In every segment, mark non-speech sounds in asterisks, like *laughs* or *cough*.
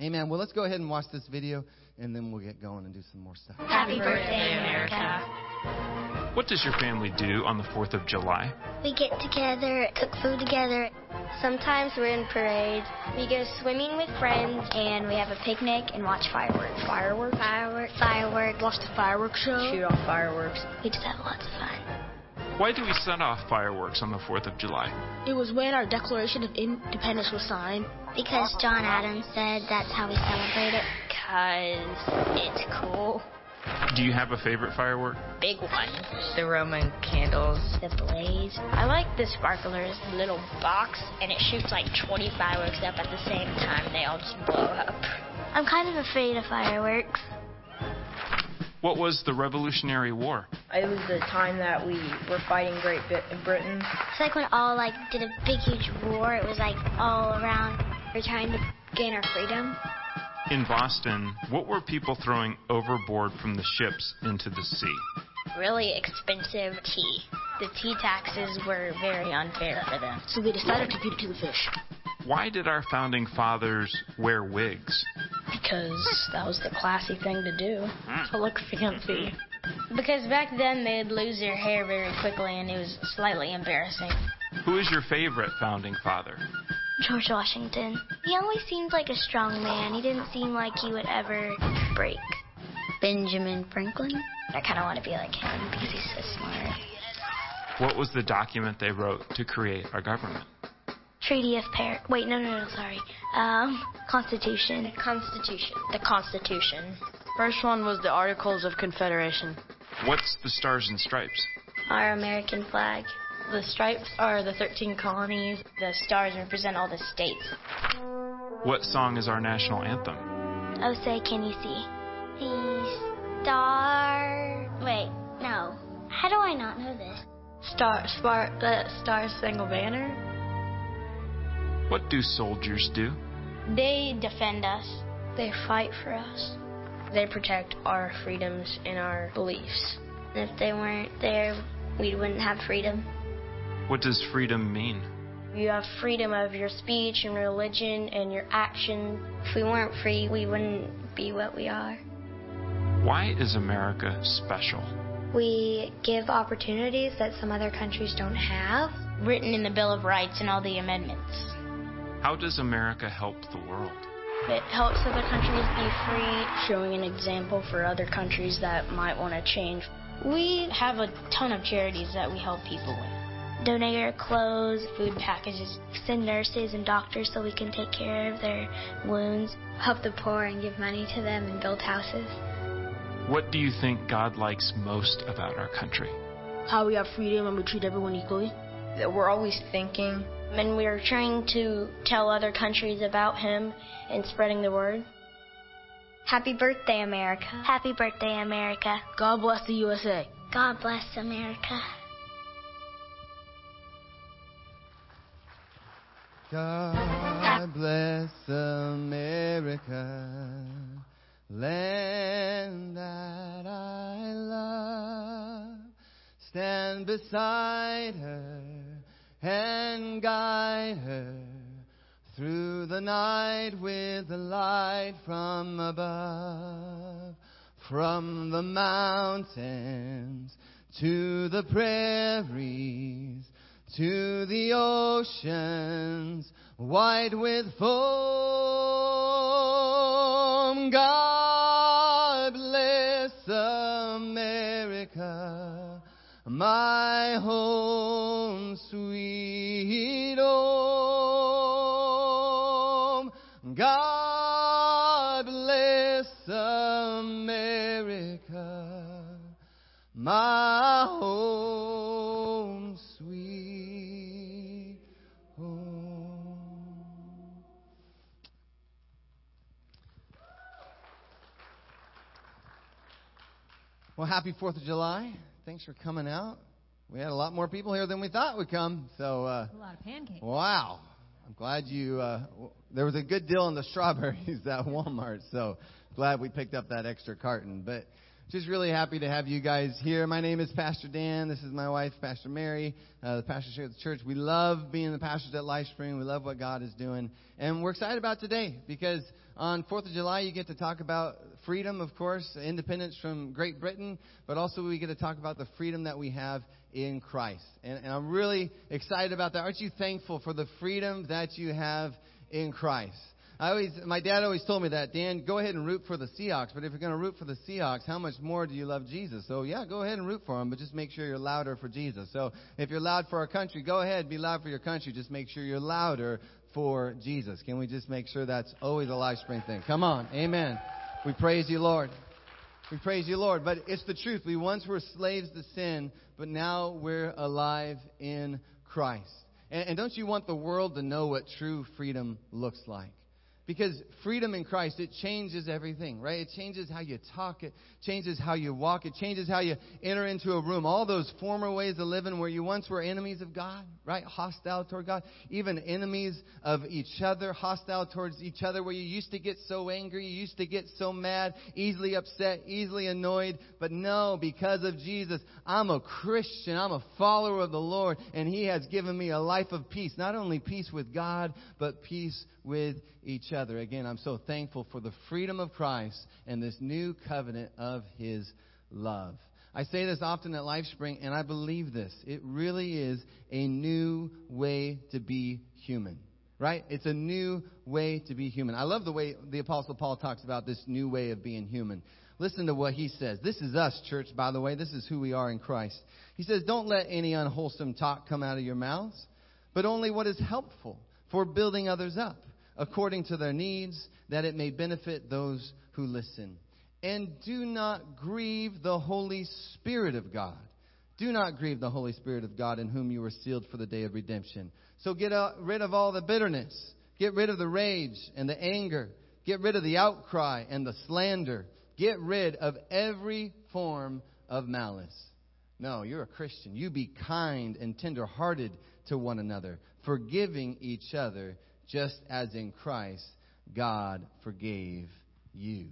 Amen. Well, let's go ahead and watch this video, and then we'll get going and do some more stuff. Happy birthday, America. What does your family do on the 4th of July? We get together, cook food together. Sometimes we're in parades. We go swimming with friends, and we have a picnic and watch fireworks. Fireworks? Fireworks. Fireworks. Watch the fireworks show. Shoot off fireworks. We just have lots of fun. Why do we set off fireworks on the 4th of July? It was when our Declaration of Independence was signed. Because John Adams said that's how we celebrate it. Because it's cool. Do you have a favorite firework? Big one. The Roman candles. The blaze. I like the sparklers, little box, and it shoots like 20 fireworks up at the same time. They all just blow up. I'm kind of afraid of fireworks. What was the Revolutionary War? It was the time that we were fighting Great Britain. It's like when all like did a big huge war. It was like all around. We're trying to gain our freedom. In Boston, what were people throwing overboard from the ships into the sea? Really expensive tea. The tea taxes were very unfair for them. So they decided to feed it to the fish. Why did our founding fathers wear wigs? Because that was the classy thing to do. Hmm. To look fancy. Because back then they'd lose their hair very quickly and it was slightly embarrassing. Who is your favorite founding father? George Washington. He always seemed like a strong man. He didn't seem like he would ever break. Benjamin Franklin. I kind of want to be like him because he's so smart. What was the document they wrote to create our government? Treaty of Paris. Wait, no, no, no, sorry. Um, Constitution. The Constitution. The Constitution. First one was the Articles of Confederation. What's the Stars and Stripes? Our American flag. The stripes are the 13 colonies. The stars represent all the states. What song is our national anthem? Oh, say, can you see? The star. Wait, no. How do I not know this? Star, star, the Star Spangled Banner. What do soldiers do? They defend us. They fight for us. They protect our freedoms and our beliefs. If they weren't there, we wouldn't have freedom. What does freedom mean? You have freedom of your speech and religion and your action. If we weren't free, we wouldn't be what we are. Why is America special? We give opportunities that some other countries don't have. Written in the Bill of Rights and all the amendments. How does America help the world? It helps other countries be free. Showing an example for other countries that might want to change. We have a ton of charities that we help people with. Donate our clothes, food packages, send nurses and doctors so we can take care of their wounds, help the poor and give money to them and build houses. What do you think God likes most about our country? How we have freedom and we treat everyone equally. That we're always thinking and we are trying to tell other countries about him and spreading the word. Happy birthday, America. Happy birthday, America. God bless the USA. God bless America. God bless America, land that I love. Stand beside her and guide her through the night with the light from above, from the mountains to the prairies to the oceans white with foam. God bless America, my home sweet home. God bless America, my home sweet home. Well, happy 4th of July. Thanks for coming out. We had a lot more people here than we thought would come. So, uh, A lot of pancakes. wow. I'm glad you, uh, w- there was a good deal on the strawberries *laughs* at Walmart. So glad we picked up that extra carton. But Just really happy to have you guys here. My name is Pastor Dan. This is my wife, Pastor Mary, uh, the pastor here at the church. We love being the pastors at LifeSpring. We love what God is doing. And we're excited about today because on 4th of July, you get to talk about freedom, of course, independence from Great Britain, but also we get to talk about the freedom that we have in Christ. And, and I'm really excited about that. Aren't you thankful for the freedom that you have in Christ? I always, my dad always told me that, Dan, go ahead and root for the Seahawks, but if you're going to root for the Seahawks, how much more do you love Jesus? So yeah, go ahead and root for them, but just make sure you're louder for Jesus. So if you're loud for our country, go ahead, be loud for your country. Just make sure you're louder for Jesus. Can we just make sure that's always a LifeSpring thing? Come on. Amen. We praise you, Lord. We praise you, Lord. But it's the truth. We once were slaves to sin, but now we're alive in Christ. And, and don't you want the world to know what true freedom looks like? Because freedom in Christ, it changes everything, right? It changes how you talk, it changes how you walk, it changes how you enter into a room. All those former ways of living where you once were enemies of God, right? Hostile toward God, even enemies of each other, hostile towards each other, where you used to get so angry, you used to get so mad, easily upset, easily annoyed. But no, because of Jesus, I'm a Christian, I'm a follower of the Lord, and He has given me a life of peace. Not only peace with God, but peace with each other. Again, I'm so thankful for the freedom of Christ and this new covenant of His love. I say this often at LifeSpring, and I believe this. It really is a new way to be human. Right? It's a new way to be human. I love the way the Apostle Paul talks about this new way of being human. Listen to what he says. This is us, church, by the way. This is who we are in Christ. He says, Don't let any unwholesome talk come out of your mouths, but only what is helpful for building others up according to their needs, that it may benefit those who listen. And do not grieve the Holy Spirit of God. Do not grieve the Holy Spirit of God in whom you were sealed for the day of redemption. So get rid of all the bitterness. Get rid of the rage and the anger. Get rid of the outcry and the slander. Get rid of every form of malice. No, you're a Christian. You be kind and tenderhearted to one another, forgiving each other just as in Christ God forgave you.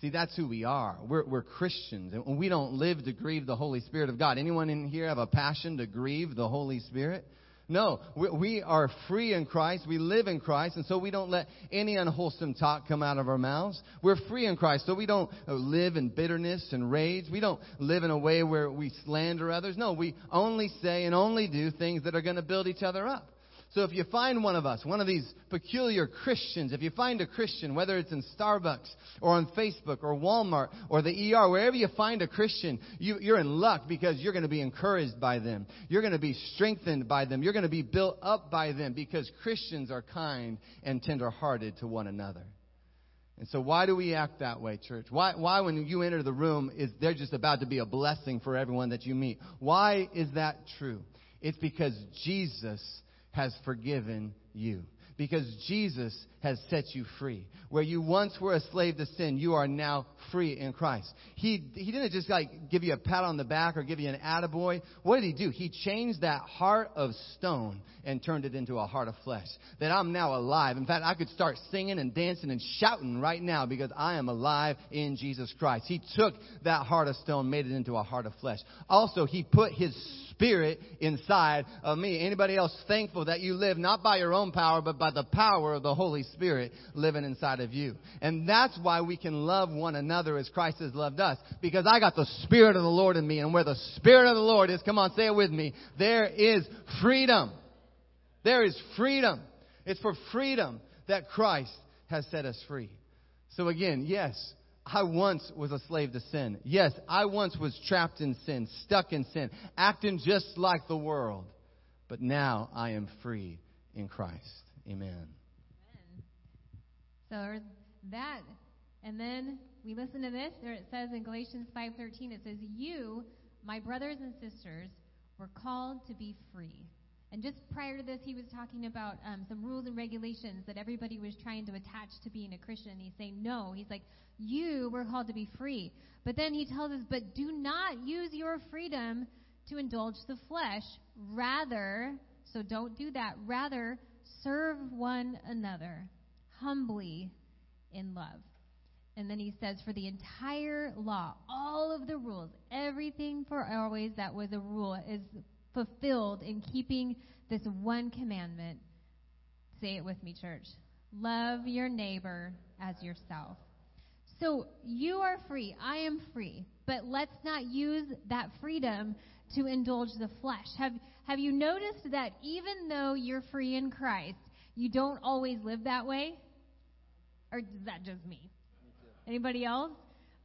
See, that's who we are. We're, we're Christians, and we don't live to grieve the Holy Spirit of God. Anyone in here have a passion to grieve the Holy Spirit? No, we, we are free in Christ. We live in Christ, and so we don't let any unwholesome talk come out of our mouths. We're free in Christ, so we don't live in bitterness and rage. We don't live in a way where we slander others. No, we only say and only do things that are going to build each other up. So if you find one of us, one of these peculiar Christians, if you find a Christian, whether it's in Starbucks or on Facebook or Walmart or the ER, wherever you find a Christian, you, you're in luck because you're going to be encouraged by them. You're going to be strengthened by them. You're going to be built up by them because Christians are kind and tenderhearted to one another. And so why do we act that way, church? Why, why when you enter the room is they're just about to be a blessing for everyone that you meet? Why is that true? It's because Jesus has forgiven you. Because Jesus has set you free. Where you once were a slave to sin, you are now free in Christ. He, he didn't just like give you a pat on the back or give you an attaboy. What did he do? He changed that heart of stone and turned it into a heart of flesh. That I'm now alive. In fact, I could start singing and dancing and shouting right now because I am alive in Jesus Christ. He took that heart of stone, made it into a heart of flesh. Also, he put his spirit inside of me. Anybody else thankful that you live not by your own power, but by the power of the Holy Spirit living inside of you? And that's why we can love one another as Christ has loved us. Because I got the Spirit of the Lord in me. And where the Spirit of the Lord is, come on, say it with me, there is freedom. There is freedom. It's for freedom that Christ has set us free. So again, yes, I once was a slave to sin. Yes, I once was trapped in sin, stuck in sin, acting just like the world. But now I am free in Christ. Amen. So that, and then we listen to this. There it says in Galatians 5:13, it says, "You, my brothers and sisters, were called to be free." And just prior to this, he was talking about um, some rules and regulations that everybody was trying to attach to being a Christian. He's saying, no. He's like, you were called to be free. But then he tells us, but do not use your freedom to indulge the flesh. Rather, so don't do that. Rather, serve one another humbly in love. And then he says, for the entire law, all of the rules, everything for always that was a rule is fulfilled in keeping this one commandment. Say it with me, church. Love your neighbor as yourself. So you are free. I am free. But let's not use that freedom to indulge the flesh. Have, have you noticed that even though you're free in Christ, you don't always live that way? Or is that just me? Anybody else?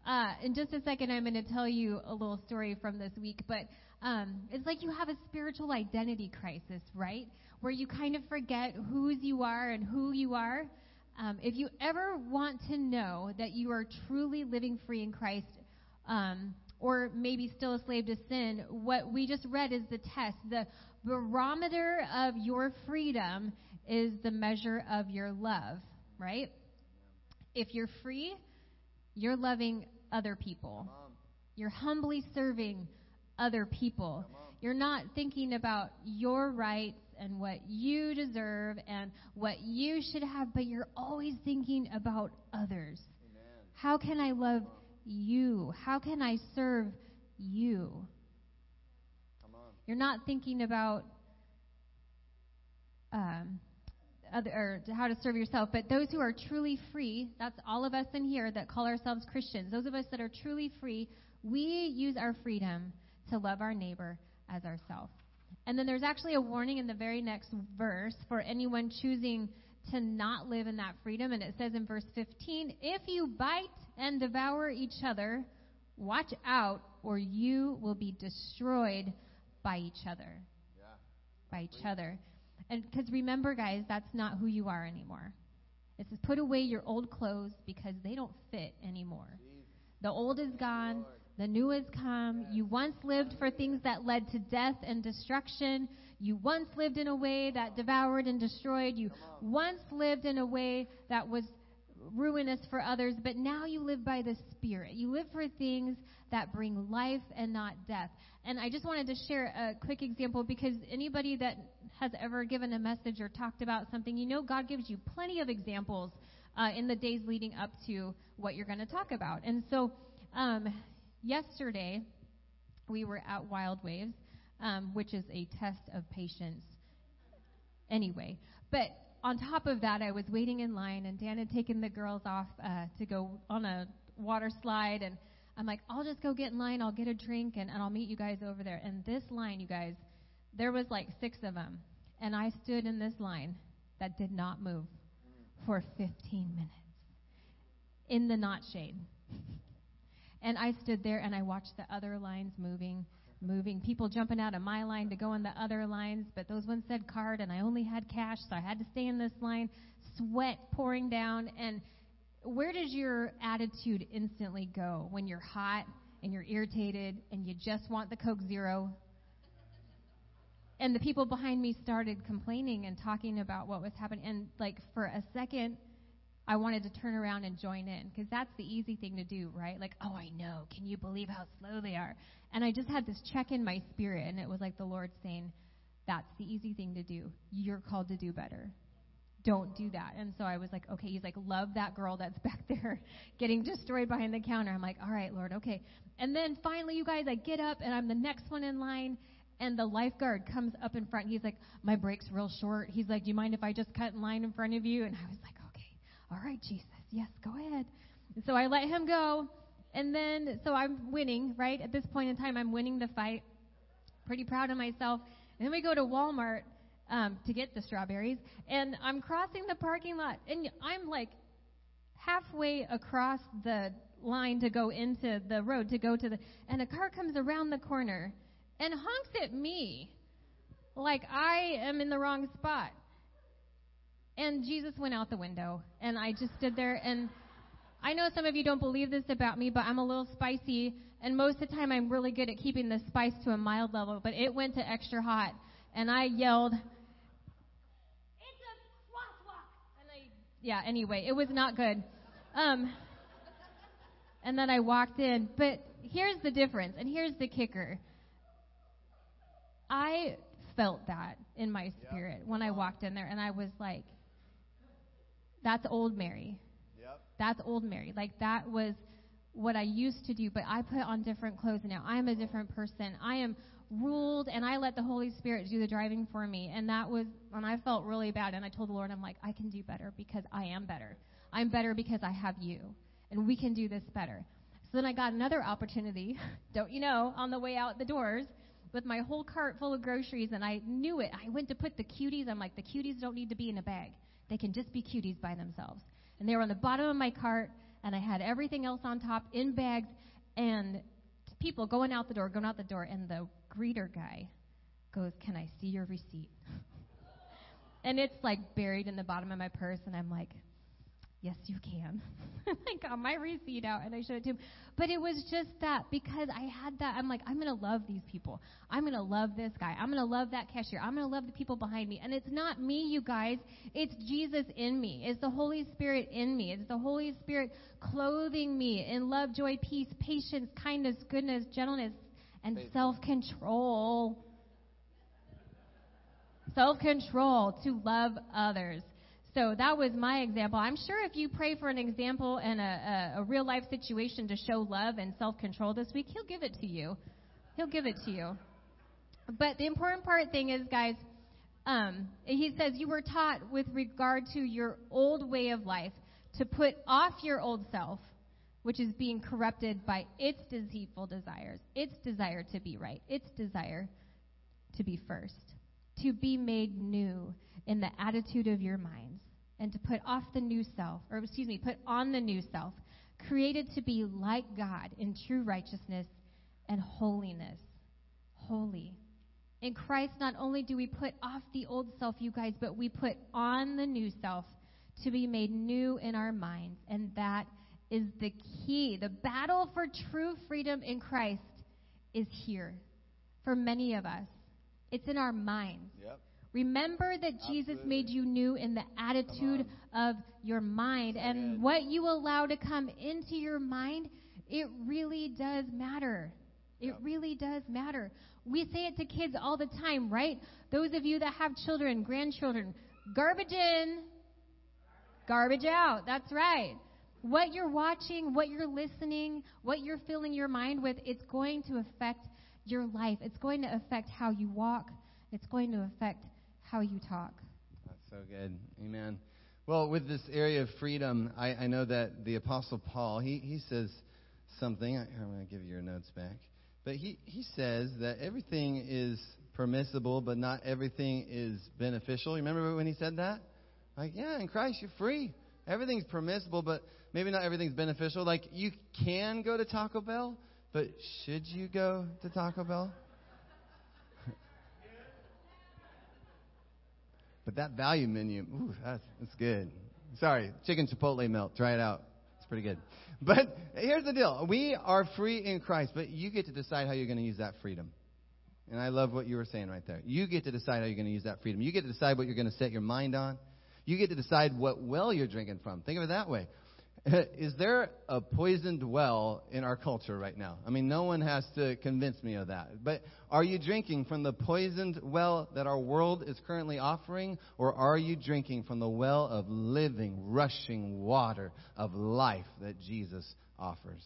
Uh, in just a second, I'm going to tell you a little story from this week, but um, it's like you have a spiritual identity crisis, right? Where you kind of forget whose you are and who you are. Um, if you ever want to know that you are truly living free in Christ, um, or maybe still a slave to sin, what we just read is the test. The barometer of your freedom is the measure of your love, right? If you're free, you're loving other people. You're humbly serving other people. You're not thinking about your rights and what you deserve and what you should have, but you're always thinking about others. How can I love you? How can I serve you? You're not thinking about um, other, or how to serve yourself, but those who are truly free, that's all of us in here that call ourselves Christians, those of us that are truly free, we use our freedom to love our neighbor as ourselves. And then there's actually a warning in the very next verse for anyone choosing to not live in that freedom. And it says in verse 15, if you bite and devour each other, watch out, or you will be destroyed by each other. Yeah. By each other. And because remember, guys, that's not who you are anymore. It says, put away your old clothes because they don't fit anymore. The old is gone, the new has come. You once lived for things that led to death and destruction. You once lived in a way that devoured and destroyed. You once lived in a way that was ruinous for others, but now you live by the Spirit. You live for things that bring life and not death. And I just wanted to share a quick example because anybody that has ever given a message or talked about something, you know God gives you plenty of examples uh, in the days leading up to what you're going to talk about. And so um, yesterday, we were at Wild Waves, um, which is a test of patience anyway. But on top of that, I was waiting in line, and Dan had taken the girls off uh, to go on a water slide, and I'm like, I'll just go get in line, I'll get a drink, and, and I'll meet you guys over there. And this line, you guys, there was like six of them, and I stood in this line that did not move for 15 minutes in the not shade. *laughs* and I stood there and I watched the other lines moving, moving. People jumping out of my line to go in the other lines, but those ones said card and I only had cash, so I had to stay in this line. Sweat pouring down. And where does your attitude instantly go when you're hot and you're irritated and you just want the Coke Zero and the people behind me started complaining and talking about what was happening. And like for a second, I wanted to turn around and join in because that's the easy thing to do, right? Like, oh, I know. Can you believe how slow they are? And I just had this check in my spirit, and it was like the Lord saying, that's the easy thing to do. You're called to do better. Don't do that. And so I was like, okay, he's like, love that girl that's *laughs* back there getting destroyed behind the counter. I'm like, all right, Lord, okay. And then finally, you guys, I get up and I'm the next one in line and the lifeguard comes up in front. He's like, My break's real short. He's like, Do you mind if I just cut in line in front of you? And I was like, all right, Jesus, yes, go ahead. And so I let him go. And then, so I'm winning, right? At this point in time, I'm winning the fight. Pretty proud of myself. And then we go to Walmart um, to get the strawberries. And I'm crossing the parking lot. And I'm like halfway across the line to go into the road to go to the. And a car comes around the corner and honks at me like I am in the wrong spot. And Jesus went out the window, and I just stood there. And I know some of you don't believe this about me, but I'm a little spicy, and most of the time I'm really good at keeping the spice to a mild level, but it went to extra hot, and I yelled, It's a crosswalk! And I, yeah, anyway, it was not good. Um, and then I walked in. But here's the difference, and here's the kicker. I felt that in my spirit yep. when I walked in there, and I was like, "That's old Mary." Yep. That's old Mary. Like that was what I used to do, but I put on different clothes now. I am a different person. I am ruled and I let the Holy Spirit do the driving for me. And that was when I felt really bad and I told the Lord, I'm like, I can do better because I am better. I'm better because I have you. And we can do this better. So then I got another opportunity, *laughs* don't you know, on the way out the doors with my whole cart full of groceries and I knew it. I went to put the cuties. I'm like, the cuties don't need to be in a bag. They can just be cuties by themselves. And they were on the bottom of my cart and I had everything else on top in bags and people going out the door, going out the door, and the greeter guy goes, Can I see your receipt? *laughs* and it's like buried in the bottom of my purse, and I'm like, Yes, you can. *laughs* I got my receipt out and I showed it to him. But it was just that because I had that, I'm like, I'm going to love these people. I'm going to love this guy. I'm going to love that cashier. I'm going to love the people behind me. And it's not me, you guys. It's Jesus in me. It's the Holy Spirit in me. It's the Holy Spirit clothing me in love, joy, peace, patience, kindness, goodness, gentleness, and self control. Self control to love others. So that was my example. I'm sure if you pray for an example and a, a, a real life situation to show love and self control this week, He'll give it to you. He'll give it to you. But the important part thing is, guys, um, He says you were taught with regard to your old way of life to put off your old self, which is being corrupted by its deceitful desires, its desire to be right, its desire to be first, to be made new in the attitude of your minds and to put off the new self, or excuse me, put on the new self, created to be like God in true righteousness and holiness. Holy. In Christ, not only do we put off the old self, you guys, but we put on the new self to be made new in our minds. And that is the key. The battle for true freedom in Christ is here for many of us. It's in our minds. Yep. Remember that Jesus made you new in the attitude of your mind. So and good. what you allow to come into your mind, it really does matter. It Yep. really does matter. We say it to kids all the time, right? Those of you that have children, grandchildren, garbage in, garbage out. That's right. What you're watching, what you're listening, what you're filling your mind with, it's going to affect your life. It's going to affect how you walk. It's going to affect how you talk. That's so good. Amen. Well, with this area of freedom, I, I know that the Apostle Paul, he, he says something. I, I'm going to give you your notes back. But he, he says that everything is permissible, but not everything is beneficial. You remember when he said that? Like, yeah, in Christ, you're free. Everything's permissible, but maybe not everything's beneficial. Like, you can go to Taco Bell, but should you go to Taco Bell? But that value menu, ooh, that's, that's good. Sorry, chicken chipotle melt. Try it out. It's pretty good. But here's the deal. We are free in Christ, but you get to decide how you're going to use that freedom. And I love what you were saying right there. You get to decide how you're going to use that freedom. You get to decide what you're going to set your mind on. You get to decide what well you're drinking from. Think of it that way. *laughs* Is there a poisoned well in our culture right now? I mean, no one has to convince me of that. But are you drinking from the poisoned well that our world is currently offering? Or are you drinking from the well of living, rushing water of life that Jesus offers?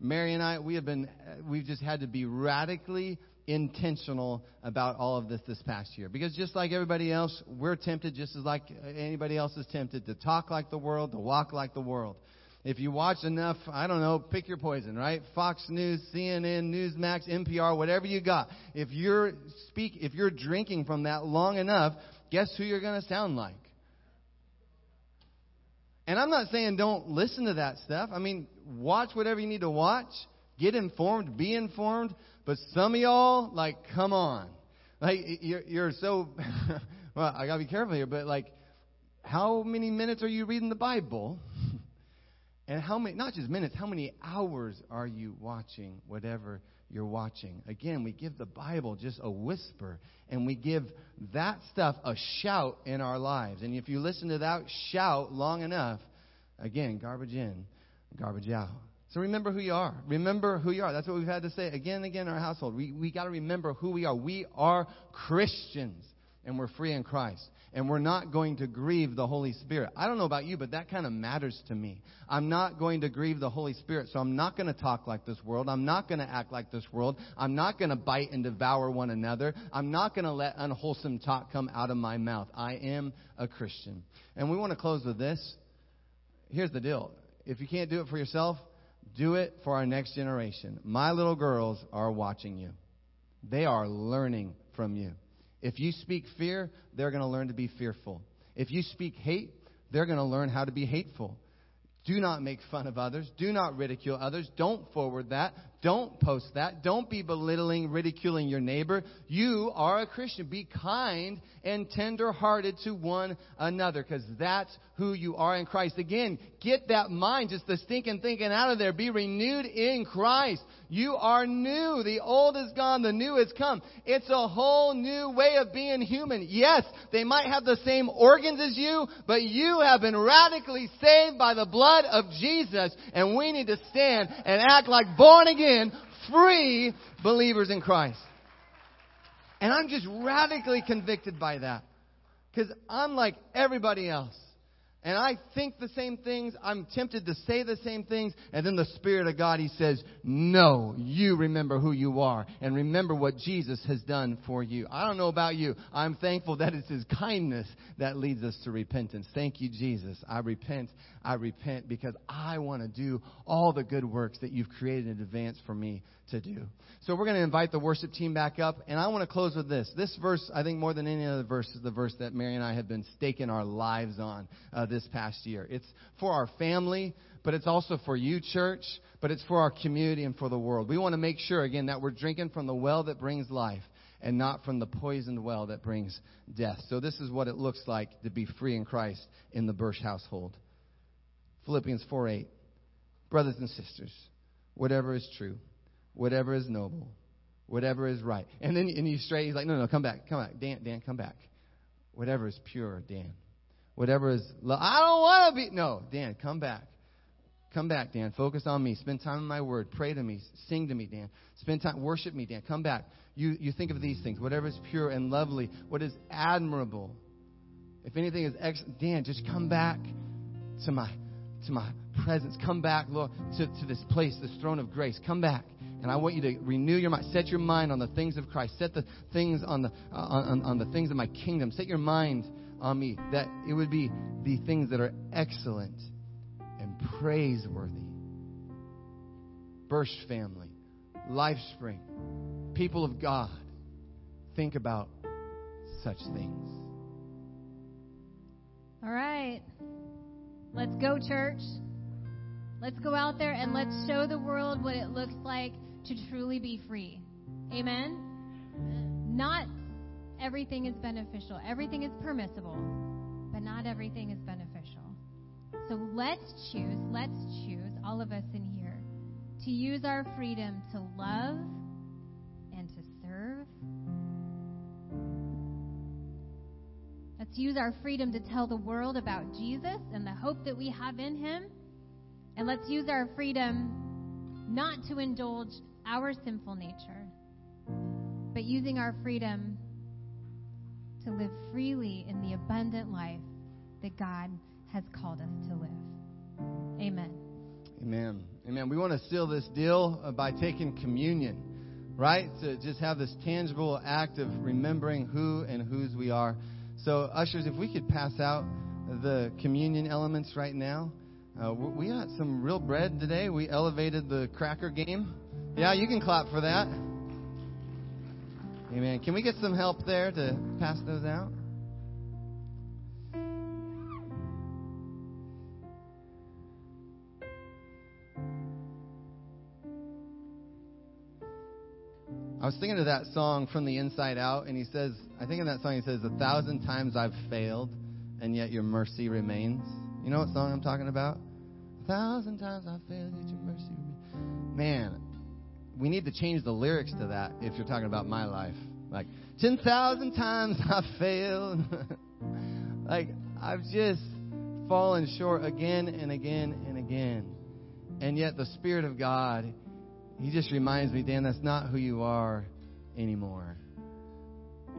Mary and I, we have been, we've just had to be radically intentional about all of this this past year. Because just like everybody else, we're tempted just as like anybody else is tempted to talk like the world, to walk like the world. If you watch enough, I don't know, pick your poison, right? Fox News, CNN, Newsmax, NPR, whatever you got. If you're speak, if you're drinking from that long enough, guess who you're going to sound like? And I'm not saying don't listen to that stuff. I mean, watch whatever you need to watch. Get informed, be informed. But some of y'all, like, come on. Like, you're, you're so, *laughs* well, I gotta be careful here, but like, how many minutes are you reading the Bible? *laughs* And how many, not just minutes, how many hours are you watching whatever you're watching? Again, we give the Bible just a whisper, and we give that stuff a shout in our lives. And if you listen to that shout long enough, again, garbage in, garbage out. So remember who you are. Remember who you are. That's what we've had to say again and again in our household. We, we got to remember who we are. We are Christians. and we're free in Christ. And we're not going to grieve the Holy Spirit. I don't know about you, but that kind of matters to me. I'm not going to grieve the Holy Spirit, so I'm not going to talk like this world. I'm not going to act like this world. I'm not going to bite and devour one another. I'm not going to let unwholesome talk come out of my mouth. I am a Christian. And we want to close with this. Here's the deal. If you can't do it for yourself, do it for our next generation. My little girls are watching you. They are learning from you. If you speak fear, they're going to learn to be fearful. If you speak hate, they're going to learn how to be hateful. Do not make fun of others. Do not ridicule others. Don't forward that. Don't post that. Don't be belittling, ridiculing your neighbor. You are a Christian. Be kind and tender hearted to one another because that's who you are in Christ. Again, get that mind, just the stinking thinking out of there. Be renewed in Christ. You are new. The old is gone. The new has come. It's a whole new way of being human. Yes, they might have the same organs as you, but you have been radically saved by the blood of Jesus. And we need to stand and act like born again free believers in Christ. And I'm just radically convicted by that. Because I'm like everybody else. And I think the same things. I'm tempted to say the same things. And then the Spirit of God, He says, No, you remember who you are. And remember what Jesus has done for you. I don't know about you. I'm thankful that it's His kindness that leads us to repentance. Thank you, Jesus. I repent. I repent because I want to do all the good works that you've created in advance for me to do. So we're going to invite the worship team back up, and I want to close with this. This verse, I think more than any other verse, is the verse that Mary and I have been staking our lives on uh, this past year. It's for our family, but it's also for you, church, but it's for our community and for the world. We want to make sure, again, that we're drinking from the well that brings life and not from the poisoned well that brings death. So this is what it looks like to be free in Christ in the Bursch household. Philippians 4 8. Brothers and sisters, whatever is true, whatever is noble, whatever is right. And then and you straight, he's like, no, no, come back, come back. Dan, Dan, come back. Whatever is pure, Dan. Whatever is love. I don't want to be. No, Dan, come back. Come back, Dan. Focus on me. Spend time in my word. Pray to me. Sing to me, Dan. Spend time. Worship me, Dan. Come back. You, you think of these things. Whatever is pure and lovely. What is admirable. If anything is excellent, Dan, just come back to my to my presence. Come back, Lord, to, to this place, this throne of grace. Come back. And I want you to renew your mind. Set your mind on the things of Christ. Set the things on the, uh, on, on the things of my kingdom. Set your mind on me. That it would be the things that are excellent and praiseworthy. Bursch family, Lifespring, people of God, think about such things. All right. Let's go, church. Let's go out there and let's show the world what it looks like to truly be free. Amen? Not everything is beneficial, everything is permissible, but not everything is beneficial. So let's choose, let's choose, all of us in here, to use our freedom to love and to serve Let's use our freedom to tell the world about Jesus and the hope that we have in him. And let's use our freedom not to indulge our sinful nature, but using our freedom to live freely in the abundant life that God has called us to live. Amen. Amen. Amen. We want to seal this deal uh, by taking communion, right? To just have this tangible act of remembering who and whose we are. So, ushers, if we could pass out the communion elements right now. Uh, we got some real bread today. We elevated the cracker game. Yeah, you can clap for that. Amen. Can we get some help there to pass those out? I was thinking of that song from the inside out, and he says, I think in that song he says, A thousand times I've failed, and yet your mercy remains. You know what song I'm talking about? A thousand times I've failed, yet your mercy remains. Man, we need to change the lyrics to that if you're talking about my life. Like, 10,000 times I've failed. *laughs* like, I've just fallen short again and again and again. And yet the Spirit of God he just reminds me, Dan, that's not who you are anymore.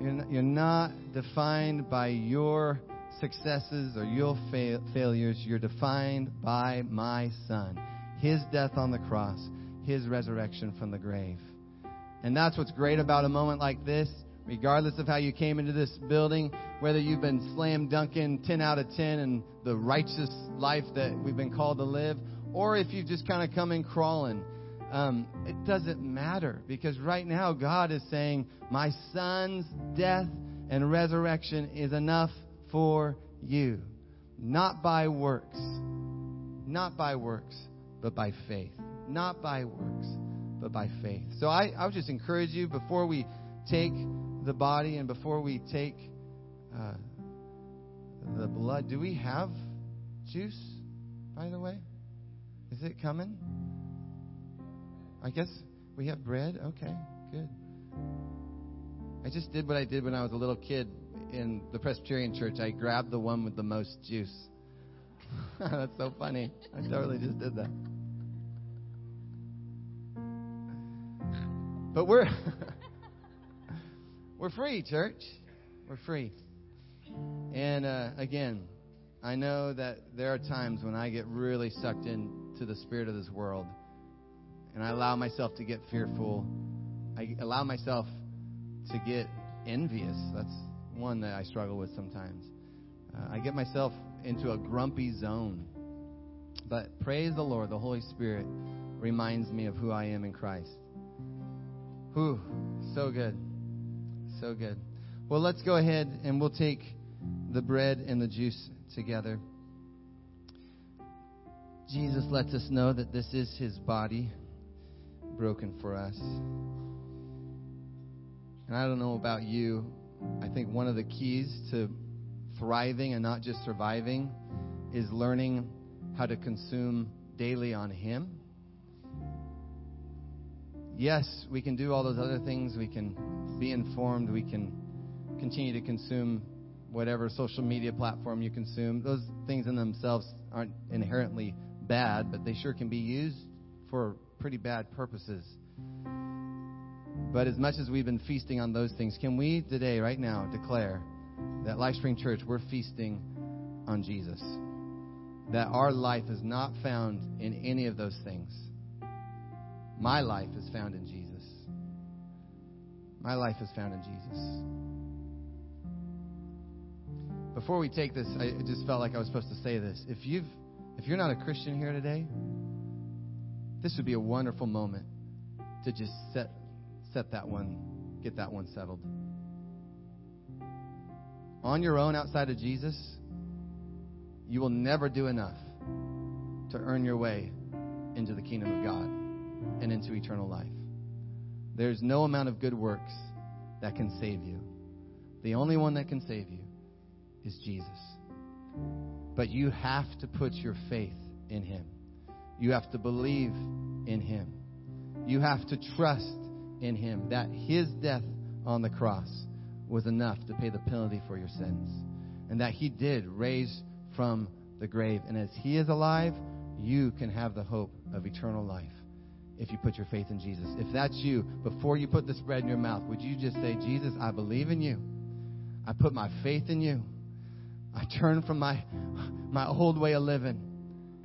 You're not, you're not defined by your successes or your fa- failures. You're defined by my son, his death on the cross, his resurrection from the grave. And that's what's great about a moment like this, regardless of how you came into this building, whether you've been slam dunking 10 out of 10 and the righteous life that we've been called to live, or if you've just kind of come in crawling. Um, it doesn't matter because right now God is saying, My son's death and resurrection is enough for you. Not by works. Not by works, but by faith. Not by works, but by faith. So I, I would just encourage you before we take the body and before we take uh, the blood, do we have juice, by the way? Is it coming? I guess we have bread. Okay, good. I just did what I did when I was a little kid in the Presbyterian church. I grabbed the one with the most juice. *laughs* That's so funny. I totally just did that. But we're *laughs* we're free, church. We're free. And uh, again, I know that there are times when I get really sucked into the spirit of this world, and I allow myself to get fearful. I allow myself to get envious. That's one that I struggle with sometimes. Uh, I get myself into a grumpy zone. But praise the Lord, the Holy Spirit reminds me of who I am in Christ. Whew, so good. So good. Well, let's go ahead and we'll take the bread and the juice together. Jesus lets us know that this is his body broken for us. And I don't know about you, I think one of the keys to thriving and not just surviving is learning how to consume daily on Him. Yes, we can do all those other things. We can be informed. We can continue to consume whatever social media platform you consume. Those things in themselves aren't inherently bad, but they sure can be used for pretty bad purposes. But as much as we've been feasting on those things, can we today, right now, declare that LifeSpring Church, we're feasting on Jesus? That our life is not found in any of those things. My life is found in Jesus. My life is found in Jesus. Before we take this, I just felt like I was supposed to say this. If you've if you're not a Christian here today, this would be a wonderful moment to just set set that one, get that one settled. On your own, outside of Jesus, you will never do enough to earn your way into the kingdom of God and into eternal life. There's no amount of good works that can save you. The only one that can save you is Jesus. But you have to put your faith in Him. You have to believe in Him. You have to trust in him that his death on the cross was enough to pay the penalty for your sins. And that he did raise from the grave. And as he is alive, you can have the hope of eternal life if you put your faith in Jesus. If that's you, before you put this bread in your mouth, would you just say, Jesus, I believe in you. I put my faith in you. I turn from my, my old way of living.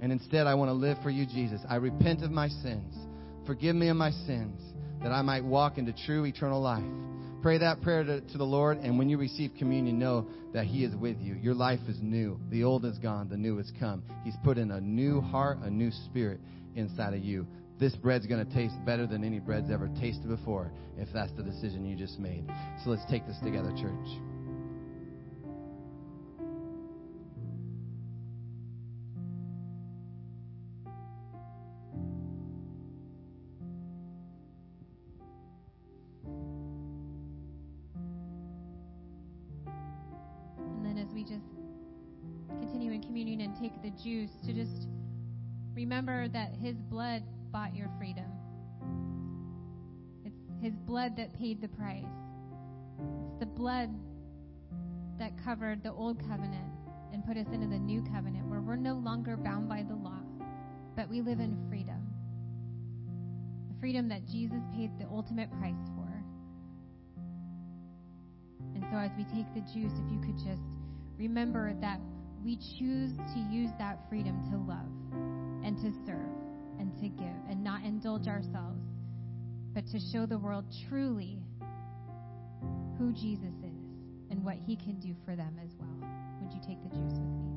And instead, I want to live for you, Jesus. I repent of my sins. Forgive me of my sins that I might walk into true eternal life. Pray that prayer to, to, the Lord, and when you receive communion, know that He is with you. Your life is new. The old is gone, the new has come. He's put in a new heart, a new spirit inside of you. This bread's going to taste better than any bread's ever tasted before if that's the decision you just made. So let's take this together, church. And then as we just continue in communion and take the juice to just remember that His blood bought your freedom. It's His blood that paid the price. It's the blood that covered the old covenant and put us into the new covenant where we're no longer bound by the law, but we live in freedom. The freedom that Jesus paid the ultimate price for. And so as we take the juice, if you could just remember that we choose to use that freedom to love and to serve and to give and not indulge ourselves, but to show the world truly who Jesus is and what he can do for them as well. Would you take the juice with me?